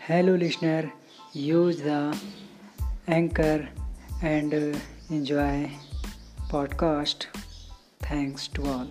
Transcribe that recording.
Hello, listener. Use the anchor and enjoy podcast. Thanks to all.